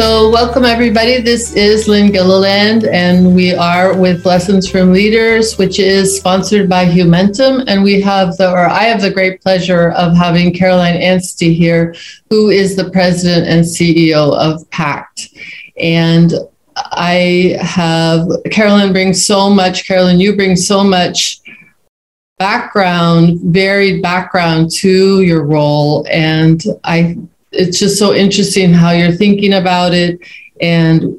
So, welcome everybody. This is Lynn Gilliland, and we are with Lessons from Leaders, which is sponsored by Humentum. And we have the, or I have the great pleasure of having Caroline Anstey here, who is the president and CEO of PACT. And I have Carolyn brings so much. Carolyn, you bring so much background, varied background to your role, and I. It's just so interesting how you're thinking about it and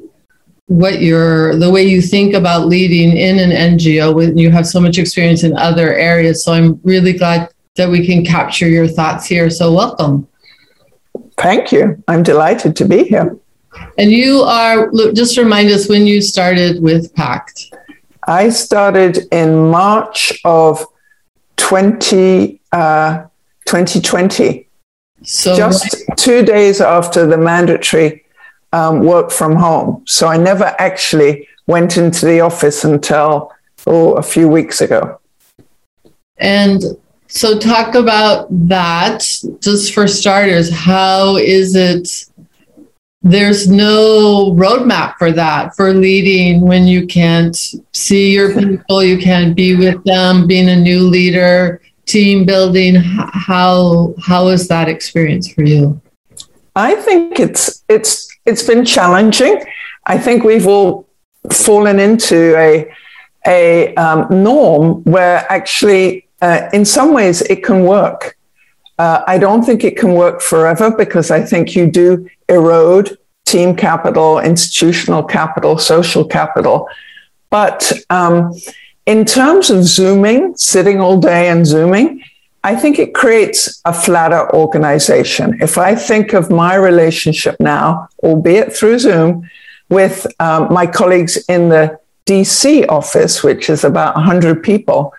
what you're the way you think about leading in an NGO when you have so much experience in other areas. So I'm really glad that we can capture your thoughts here. So welcome. Thank you. I'm delighted to be here. And you are, just remind us when you started with PACT. I started in March of 20, uh, 2020. So just two days after the mandatory um, work from home. So I never actually went into the office until oh, a few weeks ago. And so, talk about that just for starters. How is it there's no roadmap for that for leading when you can't see your people you can't be with them being a new leader team building how how is that experience for you? I think it's it's it's been challenging. I think we've all fallen into a a um, norm where actually uh, in some ways it can work. Uh, I don't think it can work forever because I think you do erode team capital, institutional capital, social capital. But um, in terms of Zooming, sitting all day and Zooming, I think it creates a flatter organization. If I think of my relationship now, albeit through Zoom, with um, my colleagues in the DC office, which is about 100 people,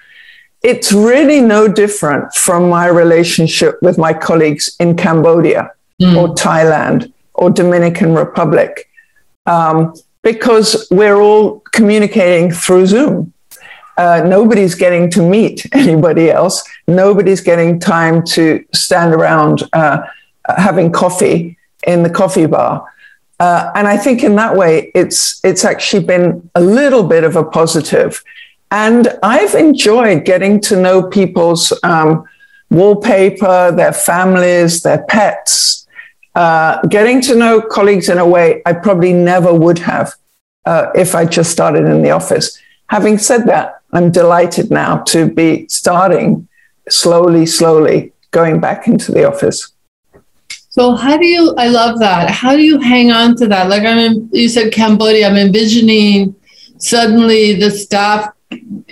it's really no different from my relationship with my colleagues in Cambodia mm. or Thailand or Dominican Republic um, because we're all communicating through Zoom. Uh, nobody's getting to meet anybody else. Nobody's getting time to stand around uh, having coffee in the coffee bar. Uh, and I think in that way, it's it's actually been a little bit of a positive. And I've enjoyed getting to know people's um, wallpaper, their families, their pets, uh, getting to know colleagues in a way I probably never would have uh, if I just started in the office. Having said that, I'm delighted now to be starting slowly, slowly going back into the office. So how do you? I love that. How do you hang on to that? Like I'm, in, you said Cambodia. I'm envisioning suddenly the staff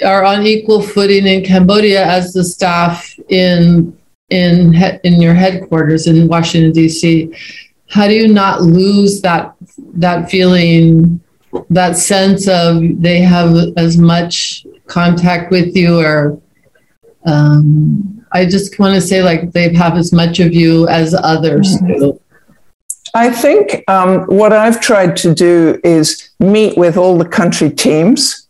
are on equal footing in Cambodia as the staff in in in your headquarters in Washington D.C. How do you not lose that that feeling, that sense of they have as much contact with you, or um, I just want to say like they have as much of you as others mm-hmm. do. I think um, what I've tried to do is meet with all the country teams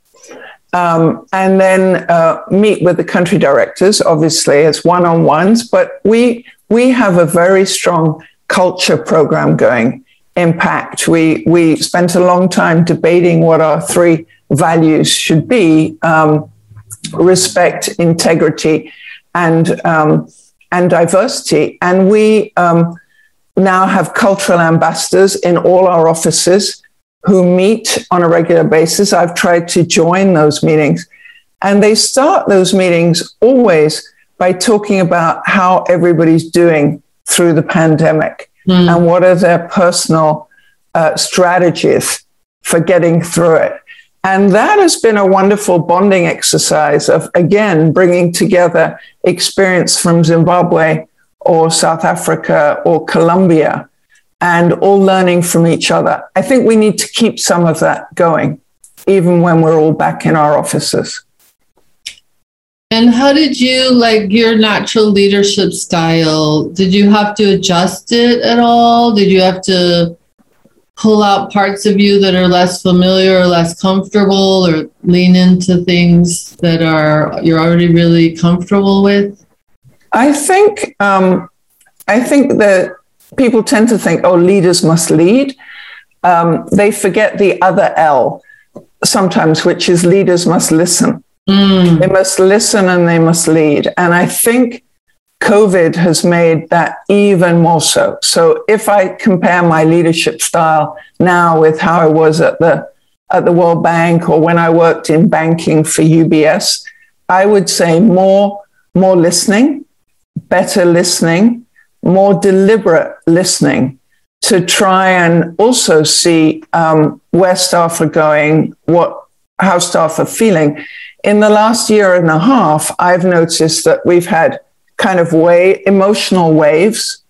um, and then uh, meet with the country directors, obviously as one-on-ones. But we we have a very strong culture program going. Impact. We we spent a long time debating what our three values should be: um, respect, integrity, and um, and diversity. And we um, now have cultural ambassadors in all our offices who meet on a regular basis. I've tried to join those meetings. And they start those meetings always by talking about how everybody's doing through the pandemic mm. and what are their personal uh, strategies for getting through it. And that has been a wonderful bonding exercise of, again, bringing together experience from Zimbabwe or South Africa or Colombia and all learning from each other. I think we need to keep some of that going, even when we're all back in our offices. And how did you like your natural leadership style? Did you have to adjust it at all? Did you have to pull out parts of you that are less familiar or less comfortable or lean into things that are you're already really comfortable with? I think um, I think that people tend to think, oh, leaders must lead. um, they forget the other L sometimes, which is leaders must listen. Mm. They must listen and they must lead. And I think COVID has made that even more so. So if I compare my leadership style now with how I was at the at the World Bank or when I worked in banking for UBS, I would say more more listening, better listening, more deliberate listening to try and also see um, where staff are going, what how staff are feeling. In the last year and a half, I've noticed that we've had kind of way emotional waves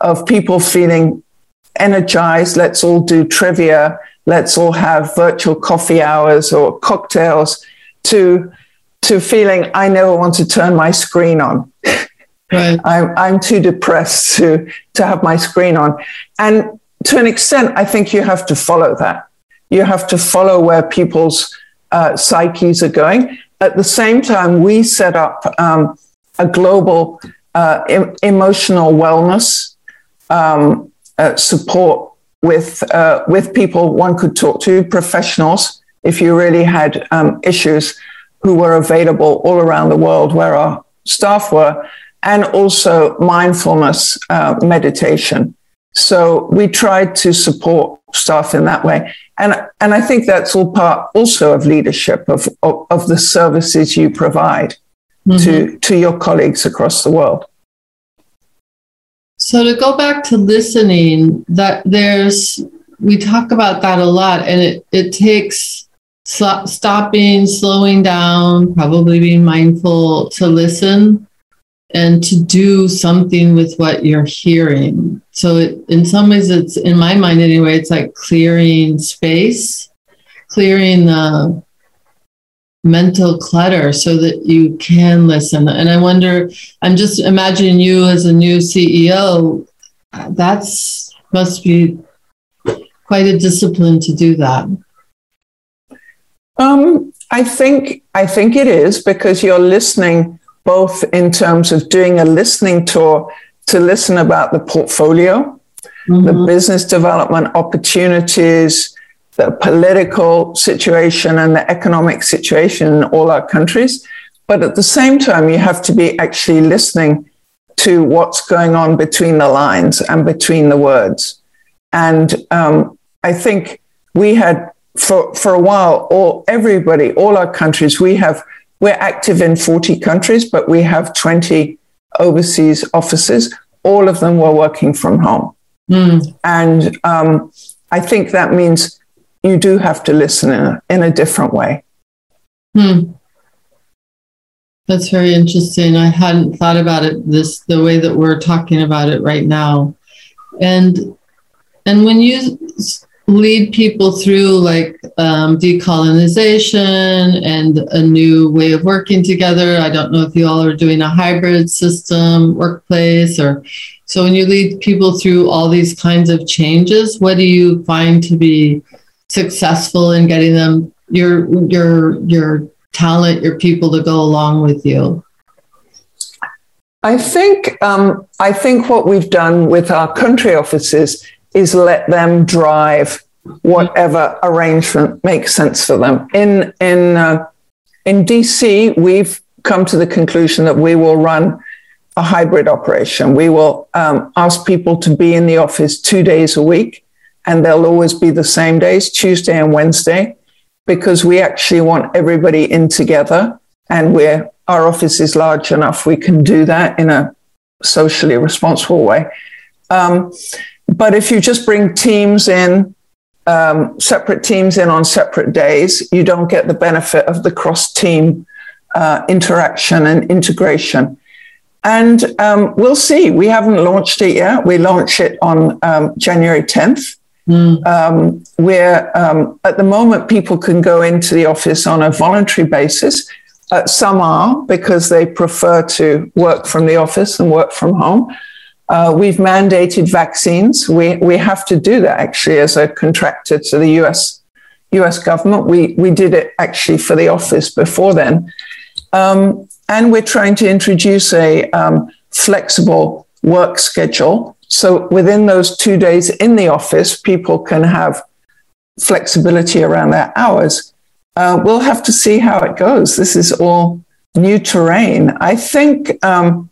of people feeling energized. Let's all do trivia. Let's all have virtual coffee hours or cocktails. To to feeling I never want to turn my screen on. Right. I'm, I'm too depressed to, to have my screen on. And to an extent, I think you have to follow that. You have to follow where people's uh, psyches are going. At the same time, we set up um, a global uh, em- emotional wellness um, uh, support with uh, with people one could talk to, professionals, if you really had um, issues, who were available all around the world where our staff were and also mindfulness uh, meditation. So we tried to support staff in that way. And, and I think that's all part also of leadership, of, of, of the services you provide mm-hmm. to, to your colleagues across the world. So to go back to listening, that there's we talk about that a lot, and it it takes stopping, slowing down, probably being mindful to listen and to do something with what you're hearing. So, it, in some ways, it's in my mind anyway, it's like clearing space, clearing the mental clutter so that you can listen. And I wonder, I'm just imagining you as a new CEO, that's must be quite a discipline to do that. Um, I think I think it is because you're listening both in terms of doing a listening tour to listen about the portfolio, mm-hmm. the business development opportunities, the political situation, and the economic situation in all our countries. But at the same time, you have to be actually listening to what's going on between the lines and between the words. And um, I think we had for for a while, all everybody, all our countries, we have we're active in 40 countries, but we have 20 overseas offices. All of them were working from home. Mm. And um, I think that means you do have to listen in a, in a different way. Hmm. That's very interesting. I hadn't thought about it this the way that we're talking about it right now. And and when you lead people through like um, decolonization and a new way of working together. I don't know if you all are doing a hybrid system workplace or so when you lead people through all these kinds of changes, what do you find to be successful in getting them your your your talent, your people to go along with you? I think um, I think what we've done with our country offices is let them drive whatever arrangement makes sense for them. In in uh, in DC, we've come to the conclusion that we will run a hybrid operation. We will um, ask people to be in the office two days a week, and they'll always be the same days, Tuesday and Wednesday, because we actually want everybody in together, and we're our office is large enough we can do that in a socially responsible way. Um, but if you just bring teams in, um, separate teams in on separate days, you don't get the benefit of the cross team uh, interaction and integration. And um, we'll see. We haven't launched it yet. We launch it on um, January 10th. Mm. Um, where um, at the moment people can go into the office on a voluntary basis. Uh, some are because they prefer to work from the office and work from home. Uh, we've mandated vaccines. We, we have to do that actually as a contractor to the US, US government. We, we did it actually for the office before then. Um, and we're trying to introduce a um, flexible work schedule. So within those two days in the office, people can have flexibility around their hours. Uh, we'll have to see how it goes. This is all new terrain. I think um,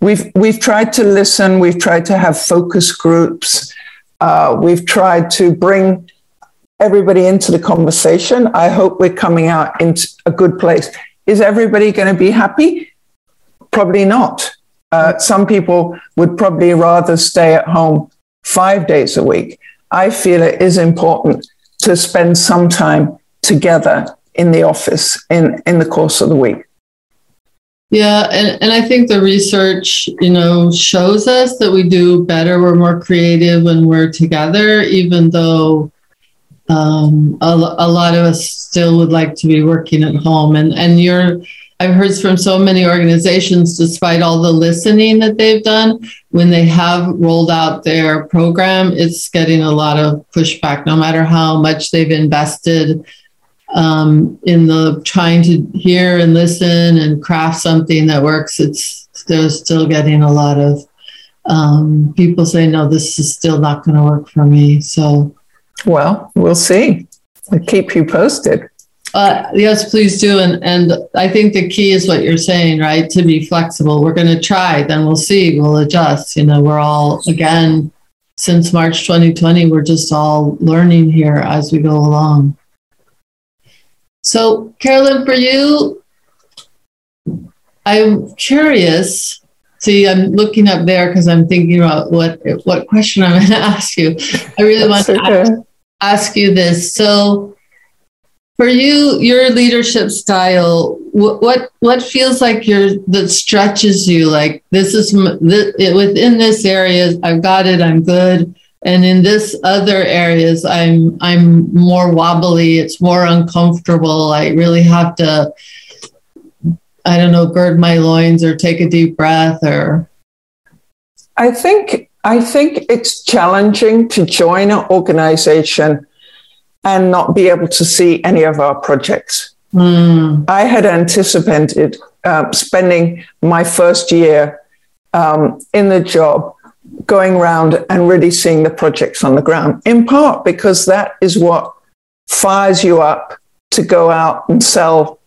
we've we've tried to listen. We've tried to have focus groups. Uh, we've tried to bring everybody into the conversation. I hope we're coming out into a good place. Is everybody going to be happy? Probably not. Uh, some people would probably rather stay at home five days a week. I feel it is important to spend some time together in the office in, in the course of the week. Yeah, and, and I think the research, you know, shows us that we do better, we're more creative when we're together, even though um, a, a lot of us still would like to be working at home. And and you're I've heard from so many organizations, despite all the listening that they've done, when they have rolled out their program, it's getting a lot of pushback, no matter how much they've invested um, in the trying to hear and listen and craft something that works. It's they're still getting a lot of um, people saying, "No, this is still not going to work for me." So, well, we'll see. I'll keep you posted. Uh, yes, please do. And and I think the key is what you're saying, right? To be flexible. We're going to try, then we'll see. We'll adjust. You know, we're all again since March 2020. We're just all learning here as we go along. So, Carolyn, for you, I'm curious. See, I'm looking up there because I'm thinking about what what question I'm going to ask you. I really want to ask, ask you this. So for you your leadership style what what, what feels like your that stretches you like this is this, within this area i've got it i'm good. And in this other areas i'm i'm more wobbly it's more uncomfortable i really have to i don't know gird my loins or take a deep breath or i think i think it's challenging to join an organization and not be able to see any of our projects. Mm. I had anticipated uh, spending my first year um, in the job going around and really seeing the projects on the ground, in part because that is what fires you up to go out and sell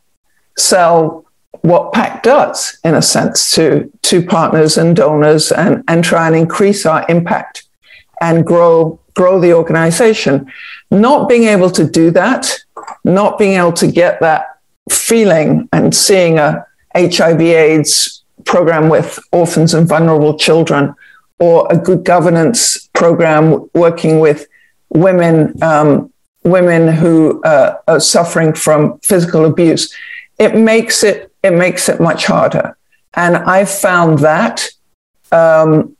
sell what PACT does, in a sense, to, to partners and donors and, and try and increase our impact and grow grow the organization. Not being able to do that, not being able to get that feeling and seeing a HIV AIDS program with orphans and vulnerable children or a good governance program working with women um, women who uh, are suffering from physical abuse it makes it it makes it much harder and i found that um,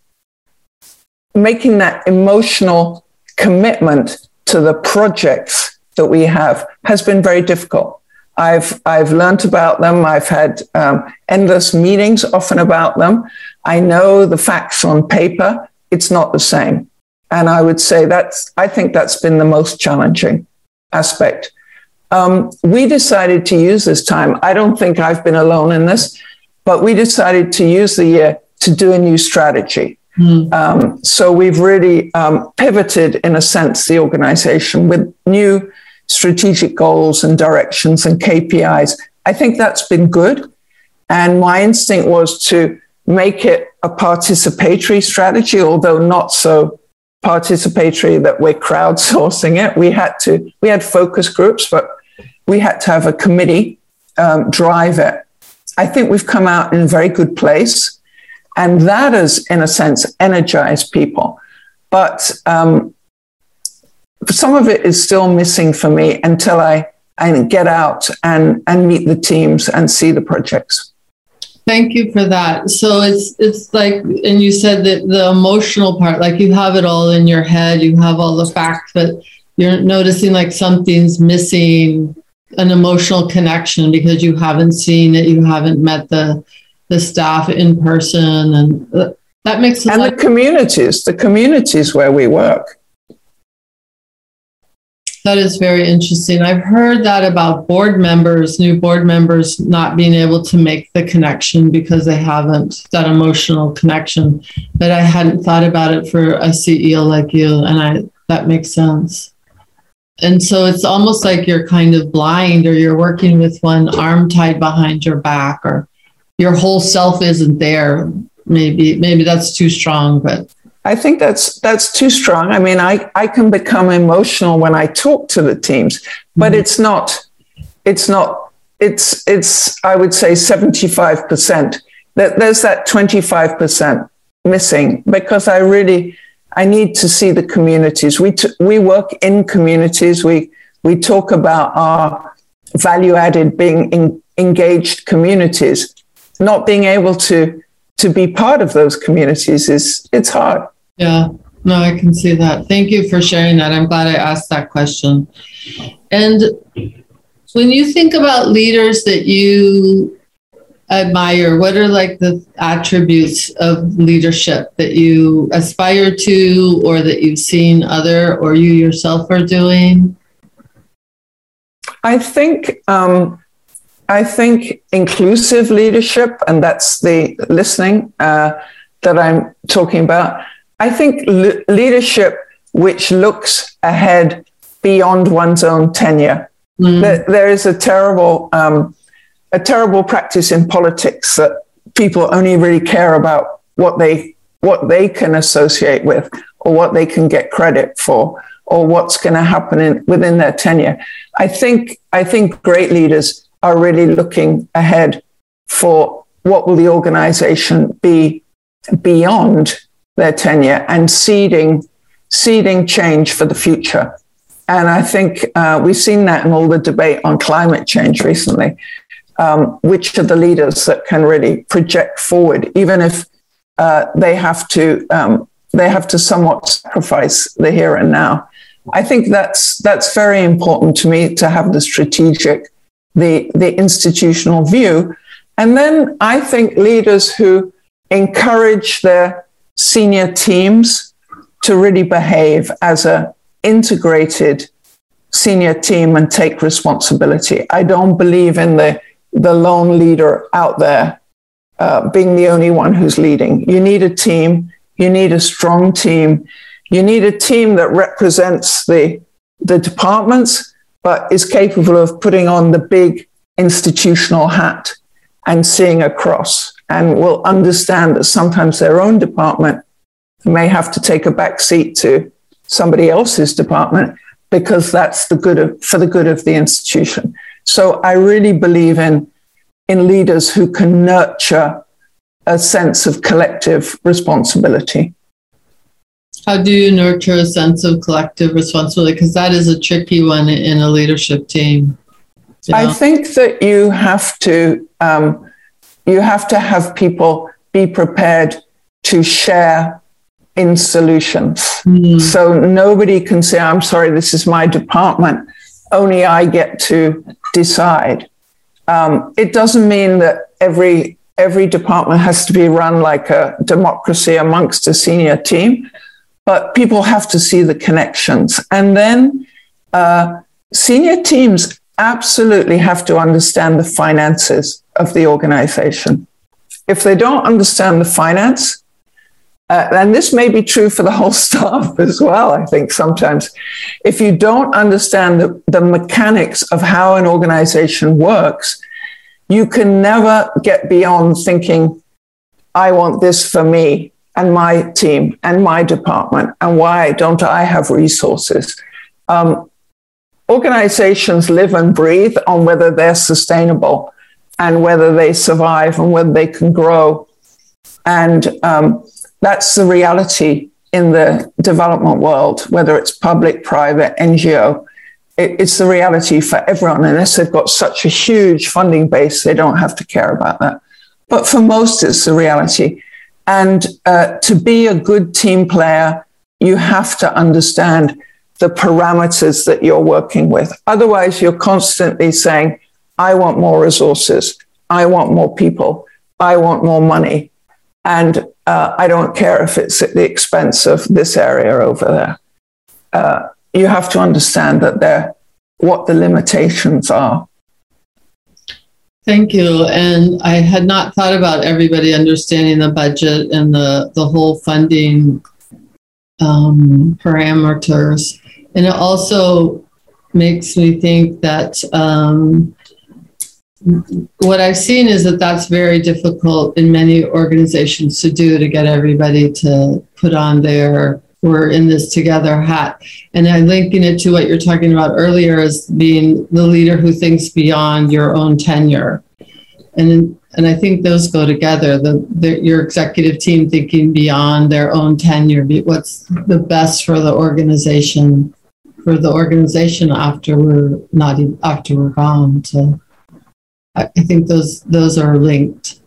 making that emotional commitment to the projects that we have has been very difficult. I've I've learned about them. I've had um, endless meetings, often about them. I know the facts on paper. It's not the same, and I would say that's. I think that's been the most challenging aspect. Um, we decided to use this time. I don't think I've been alone in this, but we decided to use the year to do a new strategy. Mm. Um, so we've really um, pivoted, in a sense, the organization with new strategic goals and directions and KPIs. I think that's been good. And my instinct was to make it a participatory strategy, although not so participatory that we're crowdsourcing it. We had to, we had focus groups, but we had to have a committee um, drive it. I think we've come out in a very good place. And that has, in a sense, energized people. But um, some of it is still missing for me until I, I get out and, and meet the teams and see the projects. Thank you for that. So it's it's like, and you said that the emotional part, like you have it all in your head, you have all the facts, but you're noticing like something's missing, an emotional connection because you haven't seen it, you haven't met the the staff in person and uh, that makes and the communities the communities where we work. That is very interesting. I've heard that about board members new board members not being able to make the connection because they haven't that emotional connection. But i hadn't thought about it for a ceo like you and i that makes sense. And so it's almost like you're kind of blind or you're working with one arm tied behind your back or your whole self isn't there maybe maybe that's too strong but I think that's that's too strong. I mean, I, I can become emotional when I talk to the teams, but mm-hmm. it's not it's not it's it's I would say 75%. That there's that 25% missing because I really I need to see the communities. We t- we work in communities. We we talk about our value added being in, engaged communities. Not being able to to be part of those communities is it's hard. Yeah, no, I can see that. Thank you for sharing that. I'm glad I asked that question. And when you think about leaders that you admire, what are like the attributes of leadership that you aspire to or that you've seen other or you yourself are doing? I think um, I think inclusive leadership, and that's the listening uh, that I'm talking about. I think le- leadership which looks ahead beyond one's own tenure. Mm. There, there is a terrible, um, a terrible practice in politics that people only really care about what they what they can associate with or what they can get credit for or what's going to happen in, within their tenure. I think I think great leaders are really looking ahead for what will the organization be beyond their tenure and seeding seeding change for the future. And I think uh, we've seen that in all the debate on climate change recently. Um, which are the leaders that can really project forward, even if uh, they have to um, they have to somewhat sacrifice the here and now. I think that's that's very important to me to have the strategic the, the institutional view. And then I think leaders who encourage their senior teams to really behave as a integrated senior team and take responsibility. I don't believe in the, the lone leader out there uh, being the only one who's leading. You need a team. You need a strong team. You need a team that represents the, the departments but is capable of putting on the big institutional hat and seeing across and will understand that sometimes their own department may have to take a back seat to somebody else's department because that's the good of, for the good of the institution. So I really believe in in leaders who can nurture a sense of collective responsibility. How do you nurture a sense of collective responsibility? Because that is a tricky one in a leadership team. You know? I think that you have to um, you have to have people be prepared to share in solutions. Mm. So nobody can say, "I'm sorry, this is my department. Only I get to decide." Um, it doesn't mean that every every department has to be run like a democracy amongst a senior team but people have to see the connections. And then uh, senior teams absolutely have to understand the finances of the organization. If they don't understand the finance, uh, and this may be true for the whole staff as well, I think sometimes. If you don't understand the, the mechanics of how an organization works, you can never get beyond thinking, I want this for me and my team and my department and why don't I have resources? Um, organizations live and breathe on whether they're sustainable and whether they survive and whether they can grow. And um, that's the reality in the development world, whether it's public, private, NGO. It, it's the reality for everyone. Unless they've got such a huge funding base, they don't have to care about that. But for most, it's the reality. And uh, to be a good team player, you have to understand the parameters that you're working with. Otherwise, you're constantly saying, I want more resources. I want more people. I want more money. And uh, I don't care if it's at the expense of this area over there. Uh, you have to understand that they're what the limitations are. Thank you. And I had not thought about everybody understanding the budget and the, the whole funding um, parameters. And it also, makes me think that um, what I've seen is that that's very difficult in many organizations to do to get everybody to put on their we're in this together hat. And I'm linking it to what you're talking about earlier as being the leader who thinks beyond your own tenure. And and I think those go together. The, the your executive team thinking beyond their own tenure, what's the best for the organization, for the organization after we're not after we're gone. So I think those those are linked.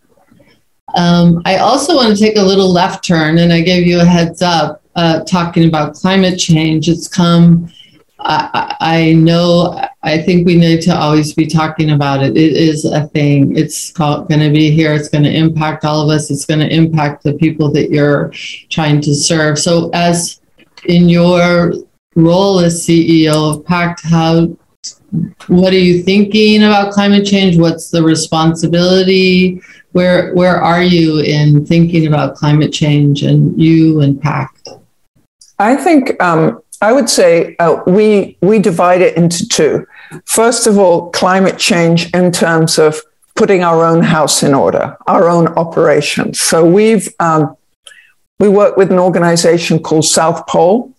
Um, I also want to take a little left turn, and I gave you a heads up uh, talking about climate change. It's come. I, I know. I think we need to always be talking about it. It is a thing. It's going to be here. It's going to impact all of us. It's going to impact the people that you're trying to serve. So, as in your role as CEO of PACT, how what are you thinking about climate change? What's the responsibility? Where where are you in thinking about climate change and you and PACT? I think um, I would say uh, we we divide it into two. First of all, climate change in terms of putting our own house in order, our own operations. So we've um, we work with an organization called South Pole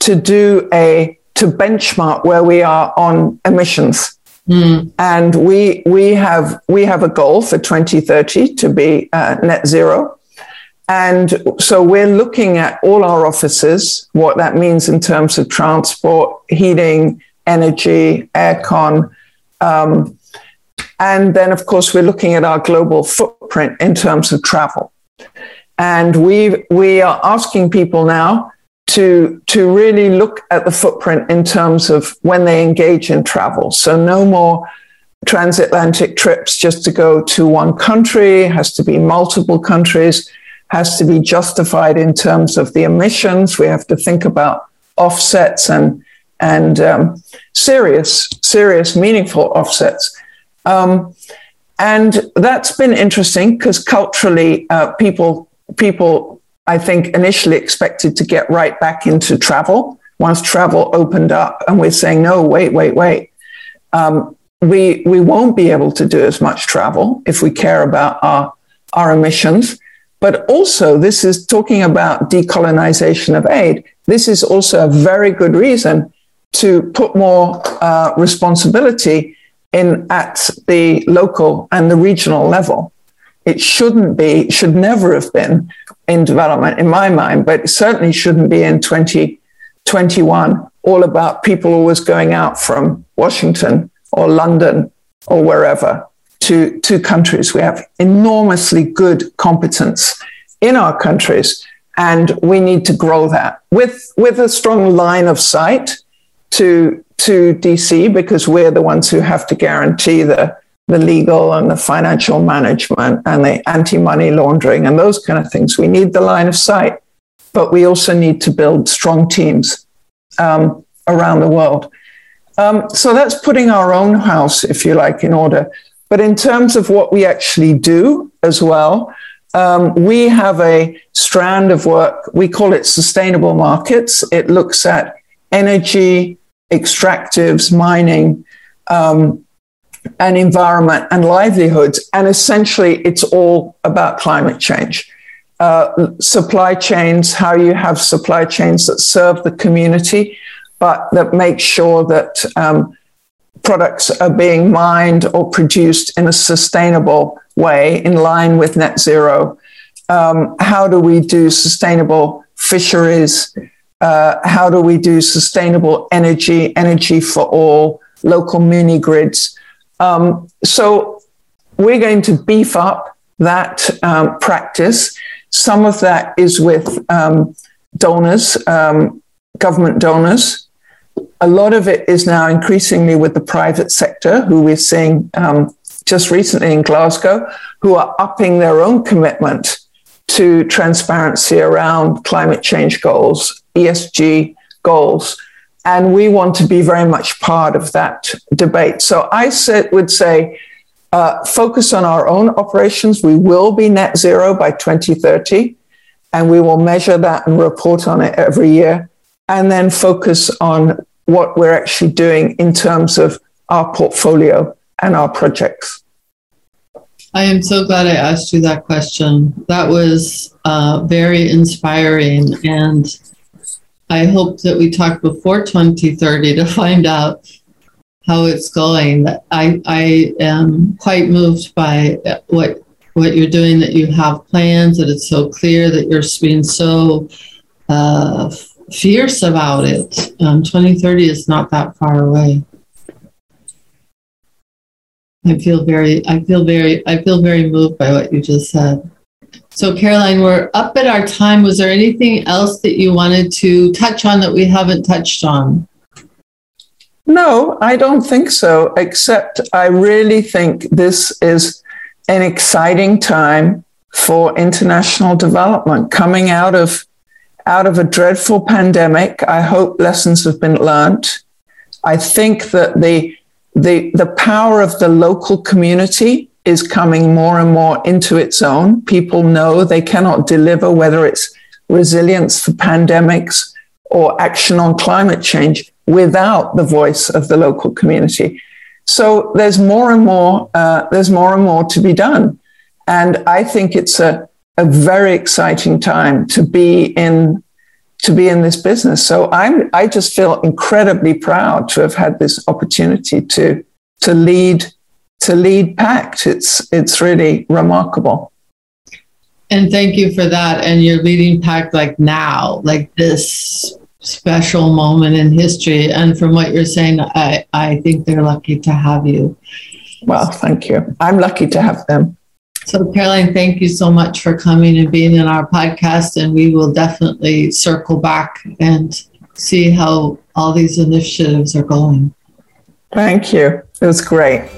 to do a to benchmark where we are on emissions. Mm. And we we have we have a goal for 2030 to be uh, net zero. And so we're looking at all our offices, what that means in terms of transport, heating, energy, aircon. Um, and then, of course, we're looking at our global footprint in terms of travel. And we, we are asking people now to, to really look at the footprint in terms of when they engage in travel. So, no more transatlantic trips just to go to one country, it has to be multiple countries has to be justified in terms of the emissions. We have to think about offsets and and um, serious, serious, meaningful offsets. Um, and that's been interesting because culturally, uh, people people I think initially expected to get right back into travel once travel opened up, and we're saying no, wait, wait, wait. Um, we we won't be able to do as much travel if we care about our our emissions. But also, this is talking about decolonization of aid. This is also a very good reason to put more uh, responsibility in at the local and the regional level. It shouldn't be, should never have been in development in my mind, but certainly shouldn't be in 2021, all about people always going out from Washington or London or wherever to, to countries. We have enormously good competence in our countries, and we need to grow that with, with a strong line of sight to, to DC because we're the ones who have to guarantee the, the legal and the financial management and the anti money laundering and those kind of things. We need the line of sight, but we also need to build strong teams um, around the world. Um, so that's putting our own house, if you like, in order. But in terms of what we actually do as well, um, we have a strand of work. We call it sustainable markets. It looks at energy, extractives, mining, um, and environment and livelihoods. And essentially, it's all about climate change. Uh, supply chains, how you have supply chains that serve the community, but that make sure that um, products are being mined or produced in a sustainable way in line with net zero? Um, how do we do sustainable fisheries? Uh, how do we do sustainable energy, energy for all, local mini grids? Um, so we're going to beef up that um, practice. Some of that is with um, donors, um, government donors, a lot of it is now increasingly with the private sector, who we're seeing um, just recently in Glasgow, who are upping their own commitment to transparency around climate change goals, ESG goals. And we want to be very much part of that debate. So I said, would say, uh, focus on our own operations. We will be net zero by 2030, and we will measure that and report on it every year. And then focus on what we're actually doing in terms of our portfolio and our projects. I am so glad I asked you that question. That was uh, very inspiring. And I hope that we talk before 2030 to find out how it's going. I, I am quite moved by what what you're doing, that you have plans, that it's so clear, that you're being so uh, fierce about it. Um, 2030 is not that far away. I feel very, I feel very, I feel very moved by what you just said. So, Caroline, we're up at our time. Was there anything else that you wanted to touch on that we haven't touched on? No, I don't think so, except I really think this is an exciting time for international development coming out of out of a dreadful pandemic. I hope lessons have been learned. I think that the the the power of the local community is coming more and more into its own. People know they cannot deliver whether it's resilience for pandemics or action on climate change without the voice of the local community. So there's more and more uh, there's more and more to be done, and I think it's a a very exciting time to be in to be in this business. So I'm I just feel incredibly proud to have had this opportunity to to lead to lead Pact. It's it's really remarkable. And thank you for that. And you're leading Pact like now, like this special moment in history. And from what you're saying, I, I think they're lucky to have you. Well, thank you. I'm lucky to have them. So, Caroline, thank you so much for coming and being in our podcast. And we will definitely circle back and see how all these initiatives are going. Thank you. It was great.